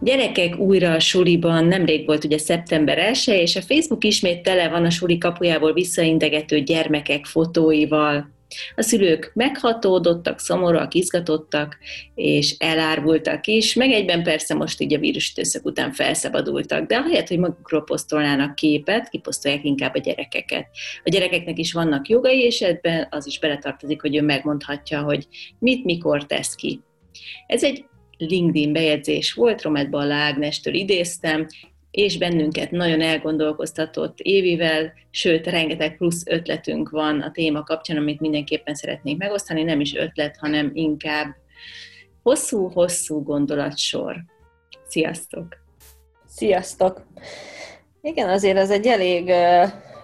Gyerekek újra a suliban, nemrég volt ugye szeptember 1 és a Facebook ismét tele van a suli kapujából visszaindegető gyermekek fotóival. A szülők meghatódottak, szomorúak, izgatottak, és elárvultak is, meg egyben persze most így a vírus időszak után felszabadultak, de ahelyett, hogy magukról posztolnának képet, kiposztolják inkább a gyerekeket. A gyerekeknek is vannak jogai, és ebben az is beletartozik, hogy ő megmondhatja, hogy mit, mikor tesz ki. Ez egy LinkedIn bejegyzés volt, Romet Balla Ágnestől idéztem, és bennünket nagyon elgondolkoztatott évivel, sőt, rengeteg plusz ötletünk van a téma kapcsán, amit mindenképpen szeretnénk megosztani, nem is ötlet, hanem inkább hosszú-hosszú gondolatsor. Sziasztok! Sziasztok! Igen, azért ez egy elég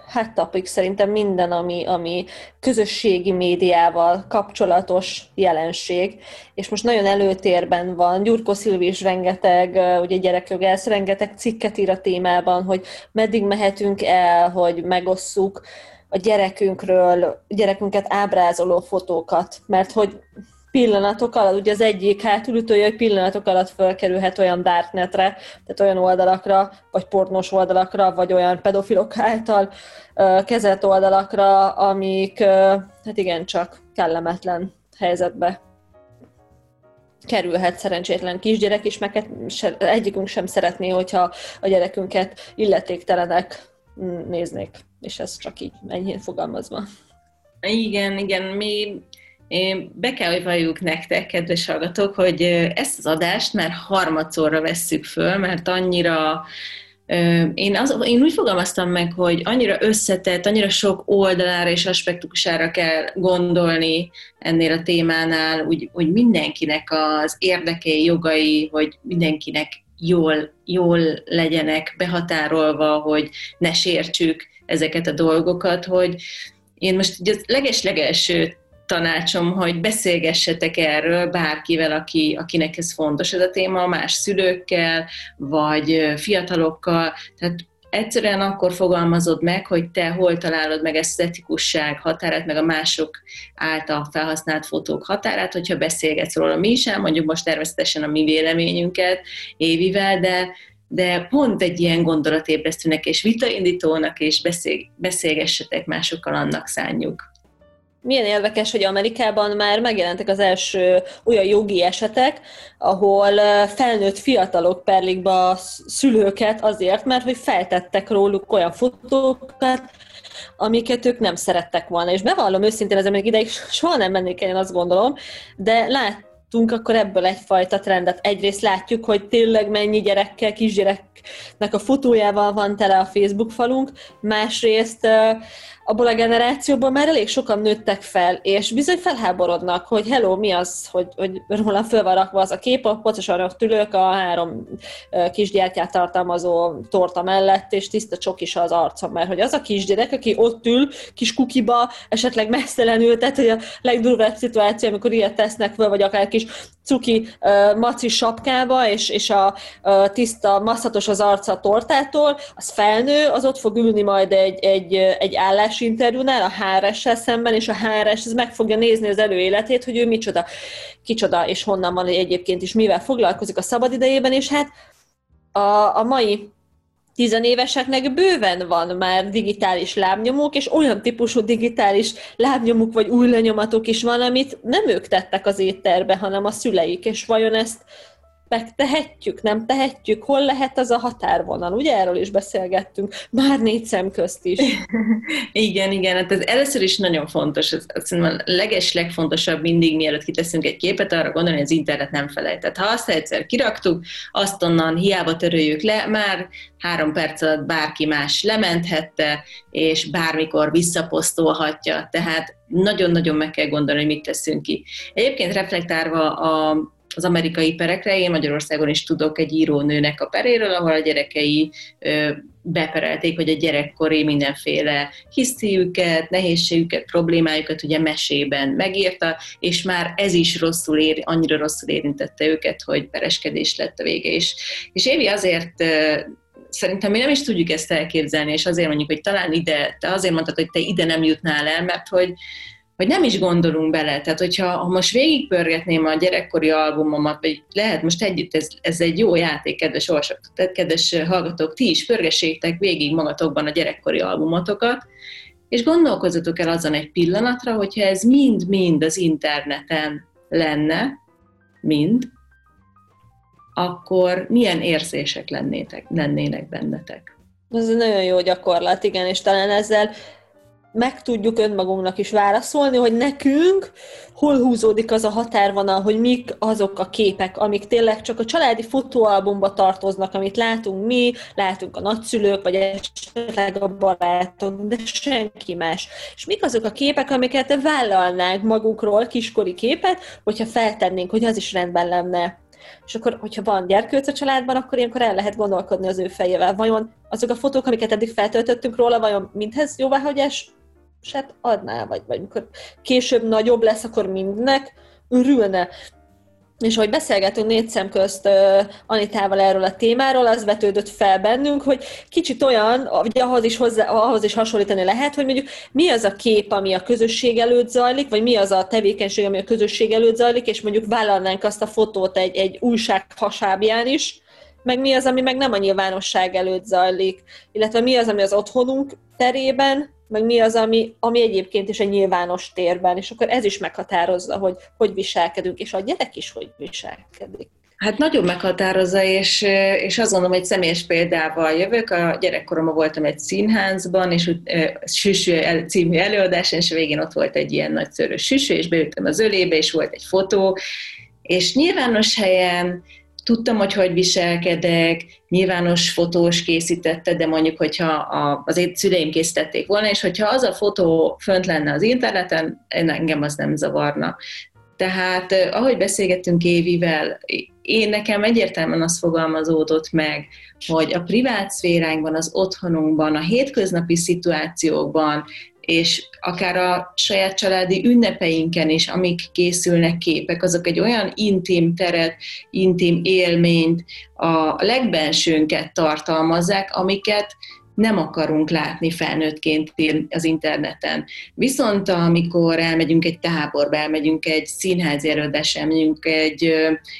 hát tapik szerintem minden, ami, ami közösségi médiával kapcsolatos jelenség, és most nagyon előtérben van. Gyurko Szilvi is rengeteg, ugye gyerekjogász, rengeteg cikket ír a témában, hogy meddig mehetünk el, hogy megosszuk a gyerekünkről, gyerekünket ábrázoló fotókat, mert hogy pillanatok alatt, ugye az egyik hátulütője, hogy pillanatok alatt felkerülhet olyan darknetre, tehát olyan oldalakra, vagy pornós oldalakra, vagy olyan pedofilok által kezelt oldalakra, amik, hát igen, csak kellemetlen helyzetbe kerülhet szerencsétlen kisgyerek, és meg egyikünk sem szeretné, hogyha a gyerekünket illetéktelenek néznék, és ez csak így enyhén fogalmazva. Igen, igen, mi én be kell, hogy valljuk nektek, kedves hallgatók, hogy ezt az adást már harmadszorra vesszük föl, mert annyira én, az, én úgy fogalmaztam meg, hogy annyira összetett, annyira sok oldalára és aspektusára kell gondolni ennél a témánál, úgy, hogy mindenkinek az érdekei, jogai, hogy mindenkinek jól, jól legyenek behatárolva, hogy ne sértsük ezeket a dolgokat, hogy én most az leges-legelső tanácsom, hogy beszélgessetek erről bárkivel, aki, akinek ez fontos. Ez a téma, más szülőkkel, vagy fiatalokkal, tehát egyszerűen akkor fogalmazod meg, hogy te hol találod meg ezt az etikusság határát, meg a mások által felhasznált fotók határát, hogyha beszélgetsz róla. Mi is, mondjuk most természetesen a mi véleményünket Évivel, de, de pont egy ilyen gondolatébresztőnek és vitaindítónak, és beszél, beszélgessetek másokkal, annak szánjuk milyen érdekes, hogy Amerikában már megjelentek az első olyan jogi esetek, ahol felnőtt fiatalok perlik be a szülőket azért, mert hogy feltettek róluk olyan fotókat, amiket ők nem szerettek volna. És bevallom őszintén, ez még ideig soha nem mennék el, én azt gondolom, de lát, akkor ebből egyfajta trendet. Egyrészt látjuk, hogy tényleg mennyi gyerekkel, kisgyereknek a fotójával van tele a Facebook falunk, másrészt abból a generációból már elég sokan nőttek fel, és bizony felháborodnak, hogy hello, mi az, hogy, hogy róla föl van rakva az a kép, a pontosan tülök a három kisgyertyát tartalmazó torta mellett, és tiszta csokis az arcom, mert hogy az a kisgyerek, aki ott ül, kis kukiba, esetleg messzelenül, tehát hogy a legdurvább szituáció, amikor ilyet tesznek föl, vagy akár kis cuki maci sapkába, és, és a tiszta, masszatos az arca tortától, az felnő, az ott fog ülni majd egy, egy, egy állásinterjúnál a HRS-sel szemben, és a HRS ez meg fogja nézni az előéletét, hogy ő micsoda, kicsoda, és honnan van egyébként is, mivel foglalkozik a szabadidejében, és hát a, a mai tizenéveseknek bőven van már digitális lábnyomók, és olyan típusú digitális lábnyomuk vagy új lenyomatok is van, amit nem ők tettek az étterbe, hanem a szüleik, és vajon ezt megtehetjük, nem tehetjük, hol lehet az a határvonal, ugye erről is beszélgettünk, már négy szem közt is. igen, igen, hát ez először is nagyon fontos, ez, ez a leges, legfontosabb mindig, mielőtt kiteszünk egy képet, arra gondolni, hogy az internet nem felejtett. Ha azt egyszer kiraktuk, azt onnan hiába töröljük le, már három perc alatt bárki más lementhette, és bármikor visszaposztolhatja, tehát nagyon-nagyon meg kell gondolni, hogy mit teszünk ki. Egyébként reflektálva a az amerikai perekre. Én Magyarországon is tudok egy írónőnek a peréről, ahol a gyerekei beperelték, hogy a gyerekkori mindenféle hisztiüket, nehézségüket, problémájukat ugye mesében megírta, és már ez is rosszul ér, annyira rosszul érintette őket, hogy pereskedés lett a vége is. És Évi azért szerintem mi nem is tudjuk ezt elképzelni, és azért mondjuk, hogy talán ide, te azért mondtad, hogy te ide nem jutnál el, mert hogy hogy nem is gondolunk bele. Tehát, hogyha ha most végigpörgetném a gyerekkori albumomat, vagy lehet most együtt, ez, ez egy jó játék, kedves olvasók, tehát kedves hallgatók, ti is pörgessétek végig magatokban a gyerekkori albumotokat, és gondolkozzatok el azon egy pillanatra, hogyha ez mind-mind az interneten lenne, mind, akkor milyen érzések lennétek, lennének bennetek? Ez nagyon jó gyakorlat, igen, és talán ezzel meg tudjuk önmagunknak is válaszolni, hogy nekünk hol húzódik az a határvonal, hogy mik azok a képek, amik tényleg csak a családi fotóalbumba tartoznak, amit látunk mi, látunk a nagyszülők, vagy esetleg a barátok, de senki más. És mik azok a képek, amiket vállalnánk magukról, kiskori képet, hogyha feltennénk, hogy az is rendben lenne és akkor, hogyha van gyerkőc a családban, akkor ilyenkor el lehet gondolkodni az ő fejével. Vajon azok a fotók, amiket eddig feltöltöttünk róla, vajon mindhez jóváhagyás adná, vagy, vagy mikor később nagyobb lesz, akkor mindnek örülne. És ahogy beszélgetünk négy szem közt uh, Anitával erről a témáról, az vetődött fel bennünk, hogy kicsit olyan, hogy ahhoz is, hozzá, ahhoz is hasonlítani lehet, hogy mondjuk mi az a kép, ami a közösség előtt zajlik, vagy mi az a tevékenység, ami a közösség előtt zajlik, és mondjuk vállalnánk azt a fotót egy, egy újság hasábján is, meg mi az, ami meg nem a nyilvánosság előtt zajlik, illetve mi az, ami az otthonunk terében, meg mi az, ami, ami egyébként is egy nyilvános térben, és akkor ez is meghatározza, hogy hogy viselkedünk, és a gyerek is hogy viselkedik. Hát nagyon meghatározza, és, és azt gondolom, hogy személyes példával jövök. A gyerekkoromban voltam egy színházban, és e, Süsű el, című előadáson, és a végén ott volt egy ilyen nagyszörös süsű, és beültem az ölébe, és volt egy fotó, és nyilvános helyen tudtam, hogy hogy viselkedek, nyilvános fotós készítette, de mondjuk, hogyha a, az én szüleim készítették volna, és hogyha az a fotó fönt lenne az interneten, engem az nem zavarna. Tehát ahogy beszélgettünk Évivel, én nekem egyértelműen az fogalmazódott meg, hogy a privát szféránkban, az otthonunkban, a hétköznapi szituációkban és akár a saját családi ünnepeinken is, amik készülnek képek, azok egy olyan intim teret, intim élményt, a legbensőnket tartalmazzák, amiket nem akarunk látni felnőttként az interneten. Viszont amikor elmegyünk egy táborba, elmegyünk egy színházi előadásra, elmegyünk egy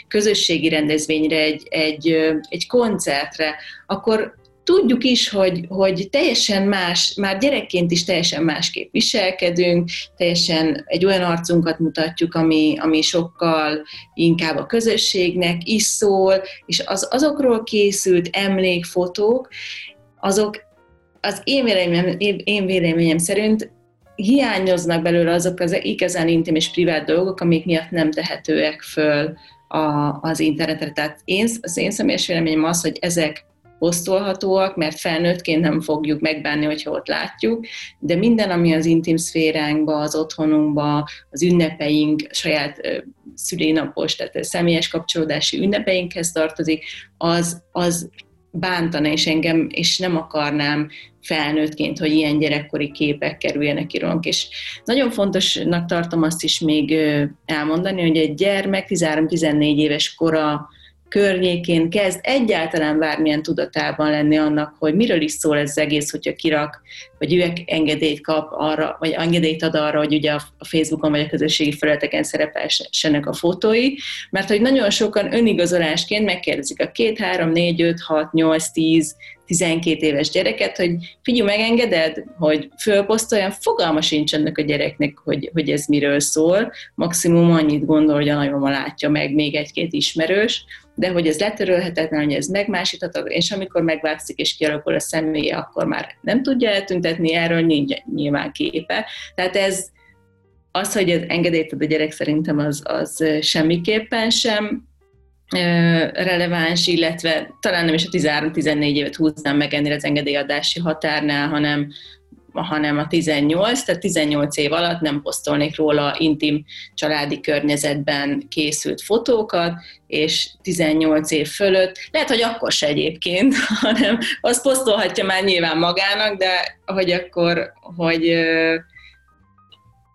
közösségi rendezvényre, egy, egy, egy koncertre, akkor tudjuk is, hogy, hogy teljesen más, már gyerekként is teljesen másképp viselkedünk, teljesen egy olyan arcunkat mutatjuk, ami, ami sokkal inkább a közösségnek is szól, és az, azokról készült emlékfotók, azok az én véleményem, én véleményem szerint hiányoznak belőle azok az igazán intim és privát dolgok, amik miatt nem tehetőek föl a, az internetre. Tehát én, az én személyes véleményem az, hogy ezek posztolhatóak, mert felnőttként nem fogjuk megbánni, hogyha ott látjuk, de minden, ami az intim szféránkba, az otthonunkba, az ünnepeink, saját szülénapos, tehát személyes kapcsolódási ünnepeinkhez tartozik, az, az bántana és engem, és nem akarnám felnőttként, hogy ilyen gyerekkori képek kerüljenek ki rólunk. És nagyon fontosnak tartom azt is még elmondani, hogy egy gyermek 13-14 éves kora környékén kezd egyáltalán bármilyen tudatában lenni annak, hogy miről is szól ez az egész, hogyha kirak, vagy ő engedélyt kap arra, vagy engedélyt ad arra, hogy ugye a Facebookon vagy a közösségi felületeken szerepelsenek a fotói, mert hogy nagyon sokan önigazolásként megkérdezik a 2, 3, 4, 5, 6, 8, 10, 12 éves gyereket, hogy figyelj, megengeded, hogy fölposztoljan, fogalma sincs ennek a gyereknek, hogy, hogy ez miről szól. Maximum annyit gondol, hogy a nagymama látja meg még egy-két ismerős, de hogy ez letörölhetetlen, hogy ez megmásíthatatlan, és amikor megváltozik és kialakul a személye, akkor már nem tudja eltüntetni, erről nincs nyilván képe. Tehát ez az, hogy ez engedélyt ad a gyerek, szerintem az, az semmiképpen sem releváns, illetve talán nem is a 13-14 évet húznám meg ennél az engedélyadási határnál, hanem hanem a 18, tehát 18 év alatt nem posztolnék róla intim családi környezetben készült fotókat, és 18 év fölött, lehet, hogy akkor se egyébként, hanem azt posztolhatja már nyilván magának, de hogy akkor, hogy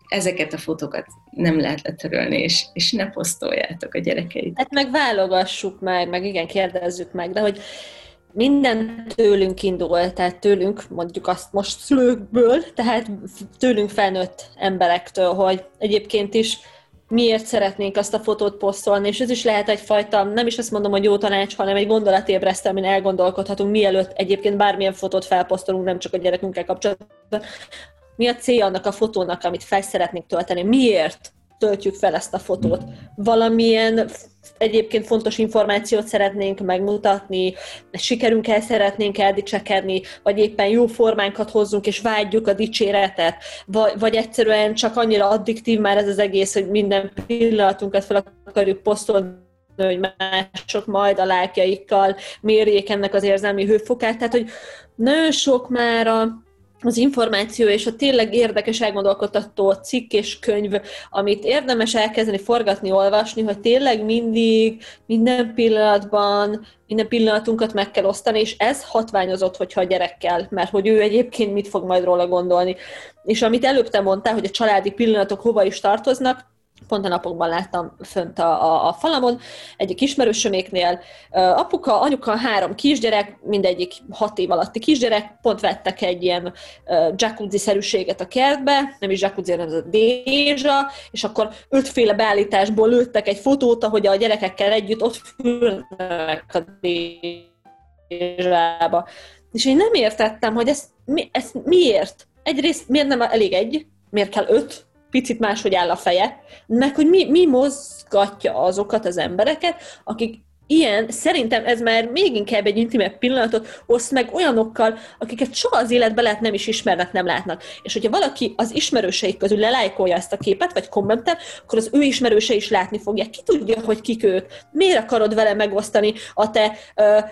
ezeket a fotókat nem lehet letörölni, és, és ne posztoljátok a gyerekeit. Hát meg válogassuk meg, meg igen, kérdezzük meg, de hogy minden tőlünk indul, tehát tőlünk, mondjuk azt most szülőkből, tehát tőlünk felnőtt emberektől, hogy egyébként is miért szeretnénk azt a fotót posztolni, és ez is lehet egyfajta, nem is azt mondom, hogy jó tanács, hanem egy gondolatébresztő, amin elgondolkodhatunk, mielőtt egyébként bármilyen fotót felposztolunk, nem csak a gyerekünkkel kapcsolatban. Mi a célja annak a fotónak, amit fel szeretnénk tölteni? Miért töltjük fel ezt a fotót? Valamilyen egyébként fontos információt szeretnénk megmutatni, sikerünkkel szeretnénk eldicsekedni, vagy éppen jó formánkat hozzunk, és vágyjuk a dicséretet, vagy, vagy egyszerűen csak annyira addiktív már ez az egész, hogy minden pillanatunkat fel akarjuk posztolni, hogy mások majd a lelkeikkal mérjék ennek az érzelmi hőfokát. Tehát, hogy nagyon sok már a, az információ és a tényleg érdekes, elgondolkodtató cikk és könyv, amit érdemes elkezdeni forgatni, olvasni, hogy tényleg mindig, minden pillanatban, minden pillanatunkat meg kell osztani, és ez hatványozott, hogyha a gyerekkel, mert hogy ő egyébként mit fog majd róla gondolni. És amit előbb te mondtál, hogy a családi pillanatok hova is tartoznak, pont a napokban láttam fönt a, a, a falamon, egyik ismerősöméknél. Apuka, anyuka, három kisgyerek, mindegyik hat év alatti kisgyerek, pont vettek egy ilyen jacuzzi-szerűséget a kertbe, nem is jacuzzi, hanem ez a dézsa, és akkor ötféle beállításból lőttek egy fotót, ahogy a gyerekekkel együtt ott fülnek a dézsába. És én nem értettem, hogy ezt, mi, ezt miért? Egyrészt miért nem elég egy, miért kell öt, picit máshogy áll a feje, meg hogy mi, mi mozgatja azokat az embereket, akik ilyen, szerintem ez már még inkább egy intimebb pillanatot oszt meg olyanokkal, akiket soha az életben lehet nem is ismernek, nem látnak. És hogyha valaki az ismerőseik közül lelájkolja ezt a képet, vagy kommentel, akkor az ő ismerőse is látni fogják. Ki tudja, hogy kik ők? Miért akarod vele megosztani a te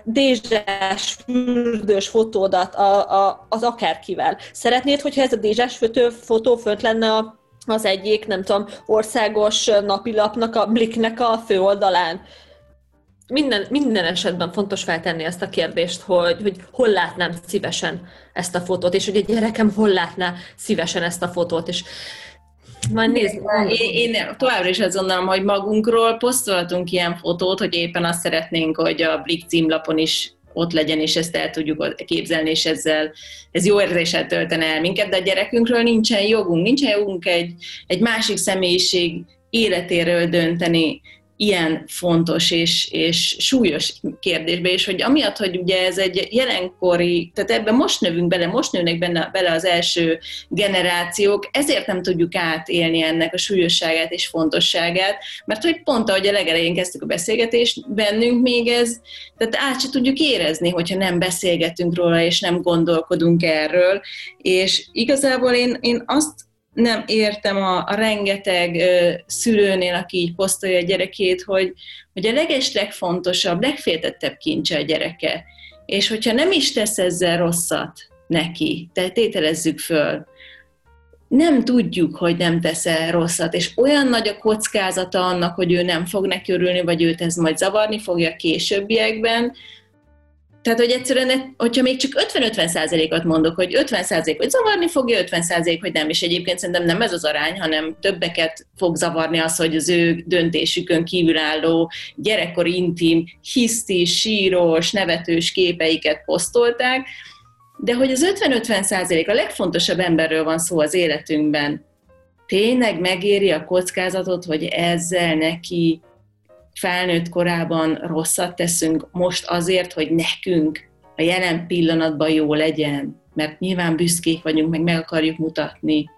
dézsás, fürdős fotódat a, a, az akárkivel? Szeretnéd, hogyha ez a dézsás fotó fönt lenne a az egyik, nem tudom, országos napilapnak, a Bliknek a főoldalán. Minden, minden esetben fontos feltenni ezt a kérdést, hogy, hogy hol látnám szívesen ezt a fotót, és hogy a gyerekem hol látná szívesen ezt a fotót, és majd nézd, én, én továbbra is azt gondolom, hogy magunkról posztolhatunk ilyen fotót, hogy éppen azt szeretnénk, hogy a Blik címlapon is ott legyen, és ezt el tudjuk képzelni, és ezzel ez jó érzéssel töltene el minket, de a gyerekünkről nincsen jogunk, nincsen jogunk egy, egy másik személyiség életéről dönteni, ilyen fontos és, és súlyos kérdésbe, és hogy amiatt, hogy ugye ez egy jelenkori, tehát ebben most növünk bele, most nőnek benne, bele az első generációk, ezért nem tudjuk átélni ennek a súlyosságát és fontosságát, mert hogy pont ahogy a legelején kezdtük a beszélgetést, bennünk még ez, tehát át se tudjuk érezni, hogyha nem beszélgetünk róla, és nem gondolkodunk erről, és igazából én, én azt nem értem a, a rengeteg ö, szülőnél, aki így posztolja a gyerekét, hogy, hogy a leges legfontosabb, legféltettebb kincse a gyereke. És hogyha nem is tesz ezzel rosszat neki, tehát tételezzük föl, nem tudjuk, hogy nem tesz -e rosszat, és olyan nagy a kockázata annak, hogy ő nem fog neki örülni, vagy őt ez majd zavarni fogja későbbiekben, tehát, hogy egyszerűen, hogyha még csak 50-50 százalékot mondok, hogy 50 százalék, hogy zavarni fogja, 50 százalék, hogy nem, és egyébként szerintem nem ez az arány, hanem többeket fog zavarni az, hogy az ő döntésükön kívülálló gyerekkori intim, hiszti, síros, nevetős képeiket posztolták, de hogy az 50-50 százalék a legfontosabb emberről van szó az életünkben, tényleg megéri a kockázatot, hogy ezzel neki felnőtt korában rosszat teszünk most azért, hogy nekünk a jelen pillanatban jó legyen, mert nyilván büszkék vagyunk, meg meg akarjuk mutatni.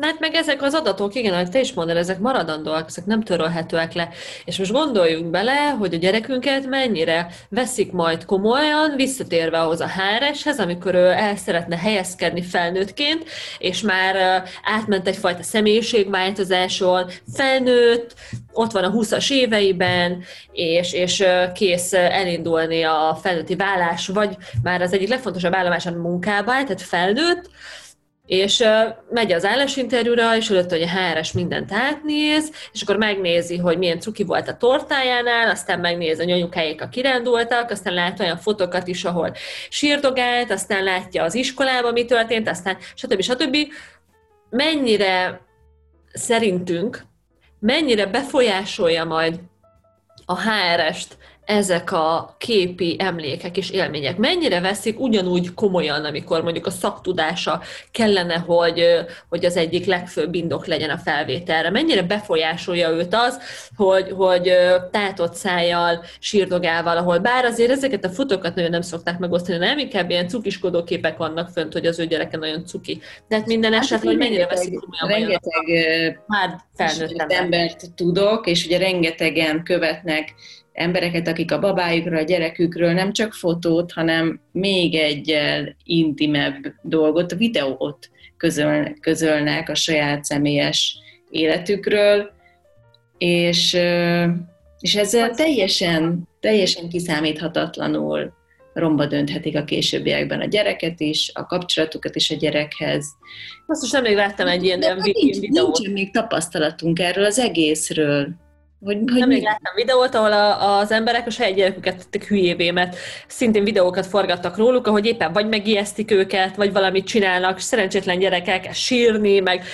Hát meg ezek az adatok, igen, ahogy te is mondod, ezek maradandóak, ezek nem törölhetőek le. És most gondoljunk bele, hogy a gyerekünket mennyire veszik majd komolyan, visszatérve ahhoz a HRS-hez, amikor ő el szeretne helyezkedni felnőttként, és már átment egyfajta személyiségváltozáson, felnőtt, ott van a 20-as éveiben, és, és kész elindulni a felnőtti vállás, vagy már az egyik legfontosabb állomás a munkába, tehát felnőtt, és megy az állásinterjúra, és előtt, hogy a HRS mindent átnéz, és akkor megnézi, hogy milyen cuki volt a tortájánál, aztán megnézi, hogy anyukáik a kirándultak, aztán lát olyan fotókat is, ahol sírdogált, aztán látja az iskolában, mi történt, aztán stb. stb. Mennyire szerintünk, mennyire befolyásolja majd a HRS-t ezek a képi emlékek és élmények? Mennyire veszik ugyanúgy komolyan, amikor mondjuk a szaktudása kellene, hogy, hogy az egyik legfőbb indok legyen a felvételre? Mennyire befolyásolja őt az, hogy, hogy tátott szájjal, sírdogával, ahol bár azért ezeket a futókat nagyon nem szokták megosztani, nem inkább ilyen cukiskodó képek vannak fönt, hogy az ő gyereke nagyon cuki. De hát minden hát esetre, hogy mennyire veszik komolyan rengeteg már felnőtt embert tudok, és ugye rengetegen követnek embereket, akik a babájukról, a gyerekükről nem csak fotót, hanem még egy intimebb dolgot, videót közöl, közölnek a saját személyes életükről, és, és ezzel teljesen, teljesen kiszámíthatatlanul romba dönthetik a későbbiekben a gyereket is, a kapcsolatukat is a gyerekhez. Azt is nemrég láttam egy ilyen, ilyen nincs, videót. Nincs még tapasztalatunk erről az egészről. Hogy, hogy Nem még láttam videót, ahol a, az emberek a saját gyereküket tettek hülyévé, mert szintén videókat forgattak róluk, ahogy éppen vagy megijesztik őket, vagy valamit csinálnak, szerencsétlen gyerekek sírni, meg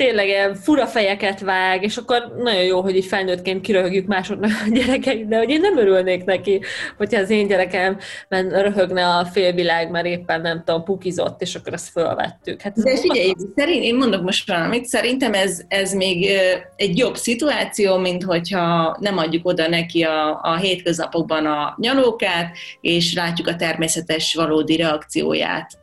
tényleg ilyen fura fejeket vág, és akkor nagyon jó, hogy így felnőttként kiröhögjük másoknak a gyerekeit, de hogy én nem örülnék neki, hogyha az én gyerekem röhögne a félvilág, mert éppen nem tudom, pukizott, és akkor ezt fölvettük. Hát ez de figyelj, szerint, én mondok most valamit, szerintem ez, ez még egy jobb szituáció, mint hogyha nem adjuk oda neki a, a hétköznapokban a nyalókát, és látjuk a természetes valódi reakcióját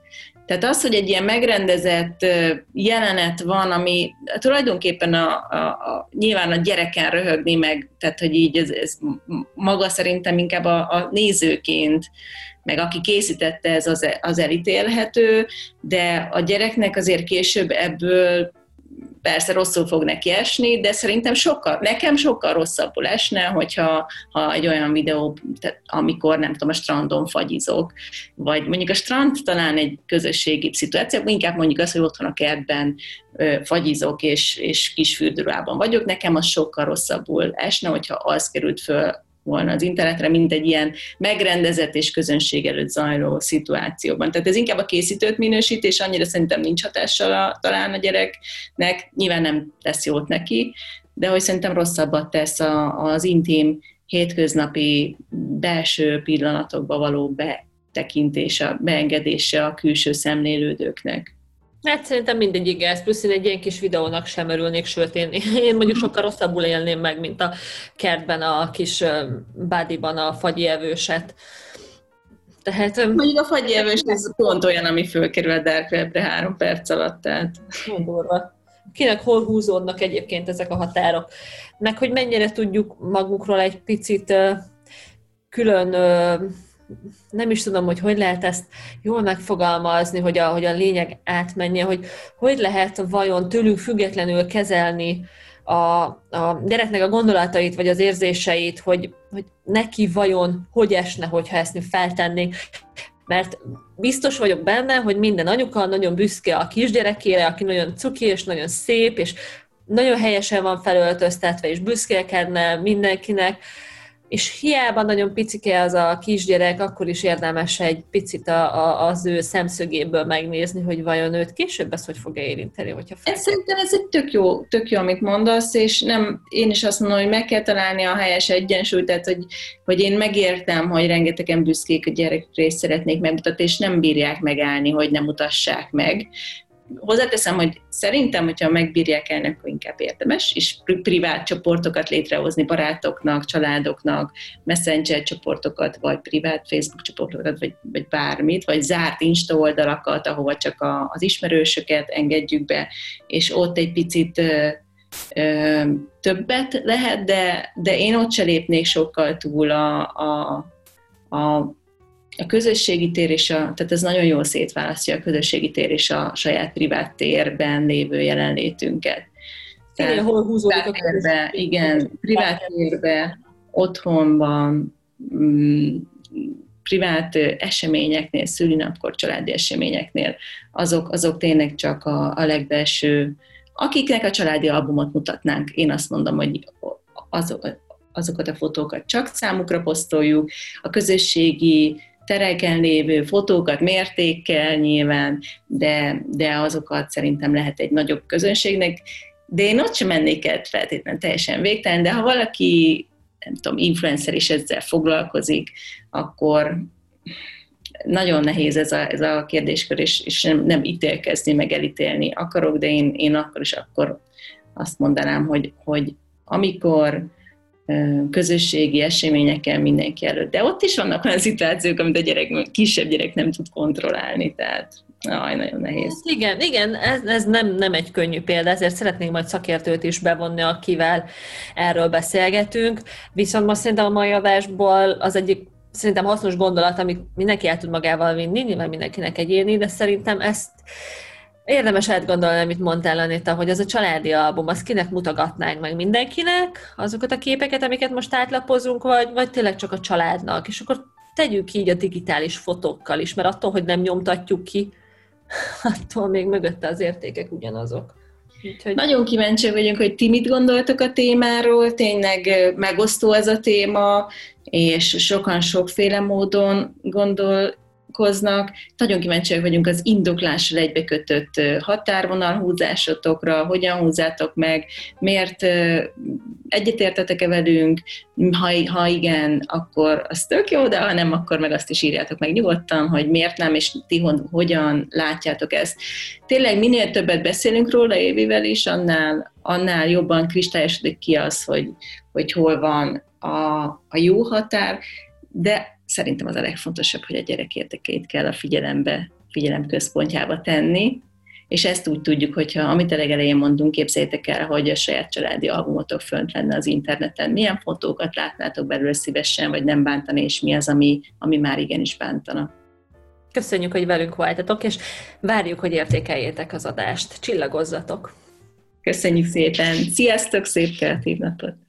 tehát az, hogy egy ilyen megrendezett jelenet van, ami tulajdonképpen a, a, a, nyilván a gyereken röhögni meg, tehát hogy így ez, ez maga szerintem inkább a, a nézőként, meg aki készítette, ez az, az elítélhető, de a gyereknek azért később ebből persze rosszul fog neki esni, de szerintem sokkal, nekem sokkal rosszabbul esne, hogyha ha egy olyan videó, tehát amikor nem tudom, a strandon fagyizok, vagy mondjuk a strand talán egy közösségi szituáció, inkább mondjuk az, hogy otthon a kertben fagyizok és, és kis fürdőrában vagyok, nekem az sokkal rosszabbul esne, hogyha az került föl volna az internetre, mint egy ilyen megrendezett és közönség előtt zajló szituációban. Tehát ez inkább a készítőt minősít, és annyira szerintem nincs hatással a, talán a gyereknek, nyilván nem tesz jót neki, de hogy szerintem rosszabbat tesz a, az intim, hétköznapi belső pillanatokba való betekintése, beengedése a külső szemlélődőknek. Hát szerintem mindegyik ez, plusz én egy ilyen kis videónak sem örülnék, sőt én, én mondjuk sokkal rosszabbul élném meg, mint a kertben a kis bádiban a fagyi evőset. Tehát, mondjuk a fagyi evős ez pont olyan, ami fölkerül a Dark Web-re három perc alatt, tehát... Durva. Kinek hol húzódnak egyébként ezek a határok? Meg hogy mennyire tudjuk magukról egy picit külön nem is tudom, hogy hogy lehet ezt jól megfogalmazni, hogy a, hogy a lényeg átmenje, hogy hogy lehet vajon tőlünk függetlenül kezelni a, a gyereknek a gondolatait, vagy az érzéseit, hogy, hogy neki vajon hogy esne, hogyha ezt mi feltennénk. Mert biztos vagyok benne, hogy minden anyuka nagyon büszke a kisgyerekére, aki nagyon cuki és nagyon szép, és nagyon helyesen van felöltöztetve, és büszkélkedne mindenkinek, és hiába nagyon picike az a kisgyerek, akkor is érdemes egy picit a, a, az ő szemszögéből megnézni, hogy vajon őt később ez hogy fogja érinteni, hogyha fel. Ez szerintem ez egy tök jó, tök jó, amit mondasz, és nem, én is azt mondom, hogy meg kell találni a helyes egyensúlyt, tehát hogy, hogy én megértem, hogy rengetegen büszkék a gyerekre és szeretnék megmutatni, és nem bírják megállni, hogy nem mutassák meg, hozzáteszem, hogy szerintem, hogyha megbírják el, akkor inkább érdemes, és privát csoportokat létrehozni barátoknak, családoknak, messenger csoportokat, vagy privát Facebook csoportokat, vagy, vagy bármit, vagy zárt Insta oldalakat, ahova csak a, az ismerősöket engedjük be, és ott egy picit ö, ö, többet lehet, de, de én ott se lépnék sokkal túl a, a, a a közösségi tér és a, tehát ez nagyon jól szétválasztja a közösségi tér és a saját privát térben lévő jelenlétünket. Tehát, igen, hol húzódik a térbe, igen, privát térbe, otthonban, mm, privát eseményeknél, szülinapkor, családi eseményeknél, azok, azok tényleg csak a, a legbelső, akiknek a családi albumot mutatnánk, én azt mondom, hogy azok, azokat a fotókat csak számukra posztoljuk, a közösségi tereken lévő fotókat mértékkel nyilván, de, de azokat szerintem lehet egy nagyobb közönségnek, de én ott sem mennék el feltétlenül teljesen végtelen, de ha valaki, nem tudom, influencer is ezzel foglalkozik, akkor nagyon nehéz ez a, ez a kérdéskör, és, és nem, nem ítélkezni, meg elítélni akarok, de én, én akkor is akkor azt mondanám, hogy, hogy amikor közösségi eseményeken mindenki előtt. De ott is vannak olyan szituációk, amit a gyerek, kisebb gyerek nem tud kontrollálni, tehát aj, nagyon nehéz. Hát igen, igen, ez, ez nem, nem egy könnyű példa, ezért szeretnénk majd szakértőt is bevonni, akivel erről beszélgetünk. Viszont most szerintem a mai adásból az egyik szerintem hasznos gondolat, amit mindenki el tud magával vinni, nyilván mindenkinek egyéni, de szerintem ezt Érdemes átgondolni, amit mondtál, Anita, hogy az a családi album, azt kinek mutogatnánk meg mindenkinek, azokat a képeket, amiket most átlapozunk, vagy, vagy tényleg csak a családnak, és akkor tegyük így a digitális fotókkal is, mert attól, hogy nem nyomtatjuk ki, attól még mögötte az értékek ugyanazok. Úgyhogy... Nagyon kíváncsi vagyunk, hogy ti mit gondoltok a témáról, tényleg megosztó ez a téma, és sokan sokféle módon gondol vonatkoznak. Nagyon kíváncsiak vagyunk az indoklással egybekötött határvonalhúzásotokra, hogyan húzátok meg, miért egyetértetek-e velünk, ha, ha igen, akkor az tök jó, de ha nem, akkor meg azt is írjátok meg nyugodtan, hogy miért nem, és ti hogyan látjátok ezt. Tényleg minél többet beszélünk róla évivel is, annál, annál jobban kristályosodik ki az, hogy, hogy hol van a, a jó határ, de szerintem az a legfontosabb, hogy a gyerek érdekeit kell a figyelembe, figyelem központjába tenni, és ezt úgy tudjuk, hogyha amit a legelején mondunk, képzeljétek el, hogy a saját családi albumotok fönt lenne az interneten, milyen fotókat látnátok belőle szívesen, vagy nem bántani, és mi az, ami, ami már igenis bántana. Köszönjük, hogy velünk voltatok, és várjuk, hogy értékeljétek az adást. Csillagozzatok! Köszönjük szépen! Sziasztok, szép kreatív napot!